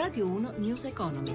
Radio 1 News Economy.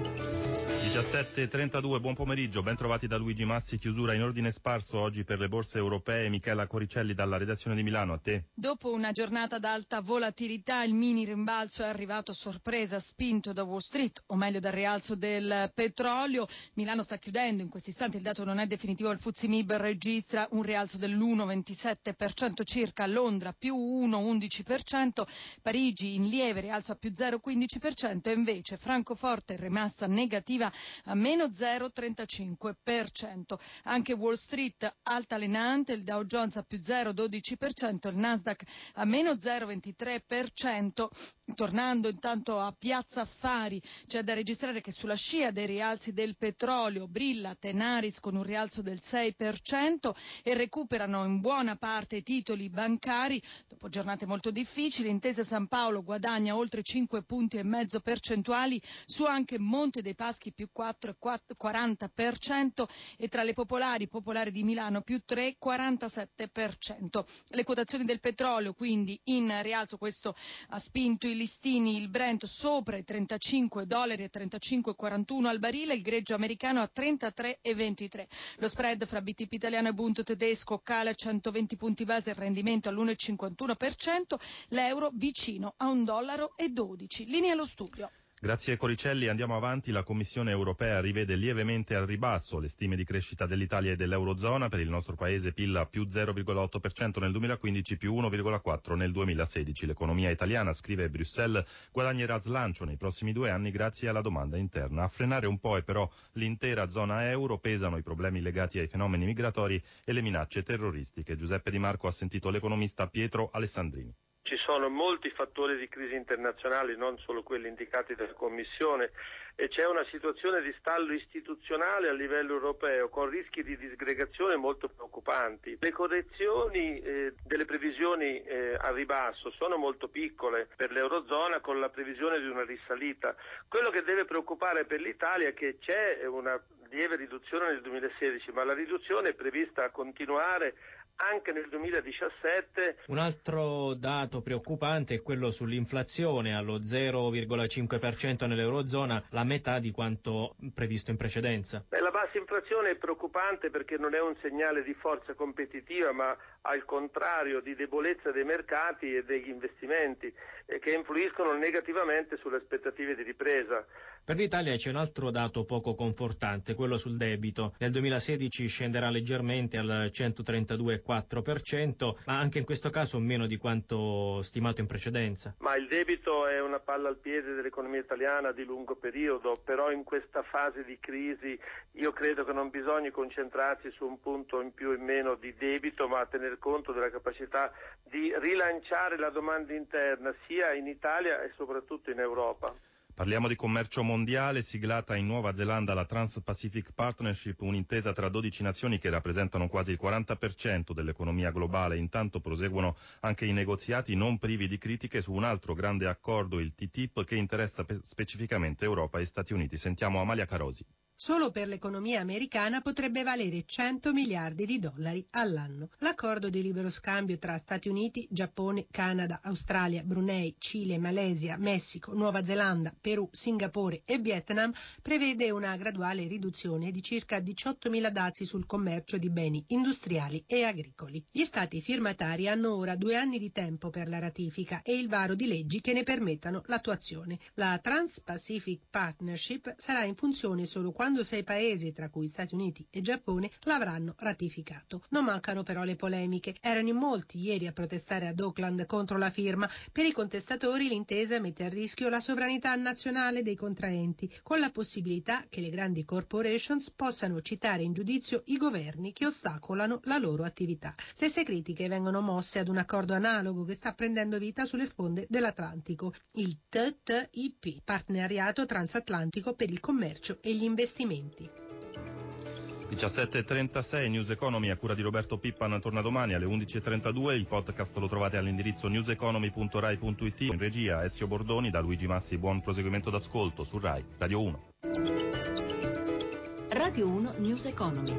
17.32, buon pomeriggio, ben trovati da Luigi Massi, chiusura in ordine sparso oggi per le borse europee. Michela Coricelli dalla redazione di Milano, a te. Dopo una giornata d'alta volatilità, il mini rimbalzo è arrivato a sorpresa, spinto da Wall Street, o meglio dal rialzo del petrolio. Milano sta chiudendo, in questo istante il dato non è definitivo, il Fuzzi Mib registra un rialzo dell'1,27% circa, Londra più 1,11%, Parigi in lieve rialzo a più 0,15% e invece Francoforte è rimasta negativa a meno 0,35%. Anche Wall Street altalenante, il Dow Jones a più 0,12%, il Nasdaq a meno 0,23%. Tornando intanto a Piazza Affari, c'è da registrare che sulla scia dei rialzi del petrolio brilla Tenaris con un rialzo del 6% e recuperano in buona parte i titoli bancari. Dopo giornate molto difficili, Intesa San Paolo guadagna oltre 5 punti e mezzo percentuali su anche Monte dei Paschi più 4,40% e tra le popolari, popolari di Milano più 3,47%. Le quotazioni del petrolio quindi in rialzo, questo ha spinto i listini, il Brent sopra i 35 dollari e 35,41 al barile, il greggio americano a 33,23. Lo spread fra BTP italiano e Bunto tedesco cala 120 punti base, il rendimento all'1,51%, l'euro vicino a 1,12 dollaro. Linea allo studio. Grazie Coricelli, andiamo avanti. La Commissione europea rivede lievemente al ribasso le stime di crescita dell'Italia e dell'Eurozona. Per il nostro paese PIL a più 0,8% nel 2015, più 1,4% nel 2016. L'economia italiana, scrive Bruxelles, guadagnerà slancio nei prossimi due anni grazie alla domanda interna. A frenare un po' è però l'intera zona euro, pesano i problemi legati ai fenomeni migratori e le minacce terroristiche. Giuseppe Di Marco ha sentito l'economista Pietro Alessandrini. Ci sono molti fattori di crisi internazionali, non solo quelli indicati dalla Commissione, e c'è una situazione di stallo istituzionale a livello europeo con rischi di disgregazione molto preoccupanti. Le correzioni eh, delle previsioni eh, a ribasso sono molto piccole per l'Eurozona con la previsione di una risalita. Quello che deve preoccupare per l'Italia è che c'è una lieve riduzione nel 2016, ma la riduzione è prevista a continuare anche nel 2017. Un altro dato preoccupante è quello sull'inflazione allo 0,5% nell'Eurozona, la metà di quanto previsto in precedenza. Beh, la bassa inflazione è preoccupante perché non è un segnale di forza competitiva, ma al contrario di debolezza dei mercati e degli investimenti eh, che influiscono negativamente sulle aspettative di ripresa. Per l'Italia c'è un altro dato poco confortante, quello sul debito. Nel 2016 scenderà leggermente al 132,4%, ma anche in questo caso meno di quanto stimato in precedenza. Ma il debito è una palla al piede dell'economia italiana di lungo periodo, però in questa fase di crisi io credo che non bisogna concentrarsi su un punto in più o in meno di debito, ma tener conto della capacità di rilanciare la domanda interna sia in Italia e soprattutto in Europa. Parliamo di commercio mondiale, siglata in Nuova Zelanda la Trans-Pacific Partnership, un'intesa tra 12 nazioni che rappresentano quasi il 40% dell'economia globale. Intanto proseguono anche i negoziati non privi di critiche su un altro grande accordo, il TTIP, che interessa specificamente Europa e Stati Uniti. Sentiamo Amalia Carosi solo per l'economia americana potrebbe valere 100 miliardi di dollari all'anno. L'accordo di libero scambio tra Stati Uniti, Giappone, Canada, Australia, Brunei, Cile, Malesia, Messico, Nuova Zelanda, Perù, Singapore e Vietnam prevede una graduale riduzione di circa 18 mila dazi sul commercio di beni industriali e agricoli. Gli stati firmatari hanno ora due anni di tempo per la ratifica e il varo di leggi che ne permettano l'attuazione. La Trans-Pacific Partnership sarà in funzione solo quando quando sei paesi, tra cui Stati Uniti e Giappone, l'avranno ratificato. Non mancano però le polemiche. Erano in molti ieri a protestare ad Auckland contro la firma. Per i contestatori l'intesa mette a rischio la sovranità nazionale dei contraenti, con la possibilità che le grandi corporations possano citare in giudizio i governi che ostacolano la loro attività. Stesse critiche vengono mosse ad un accordo analogo che sta prendendo vita sulle sponde dell'Atlantico, il TTIP, Partenariato Transatlantico per il Commercio e gli Investimenti investimenti. 17.36 News Economy a cura di Roberto Pippan torna domani alle 11.32 il podcast lo trovate all'indirizzo newseconomy.rai.it in regia Ezio Bordoni da Luigi Massi. Buon proseguimento d'ascolto su RAI Radio 1 Radio 1 News Economy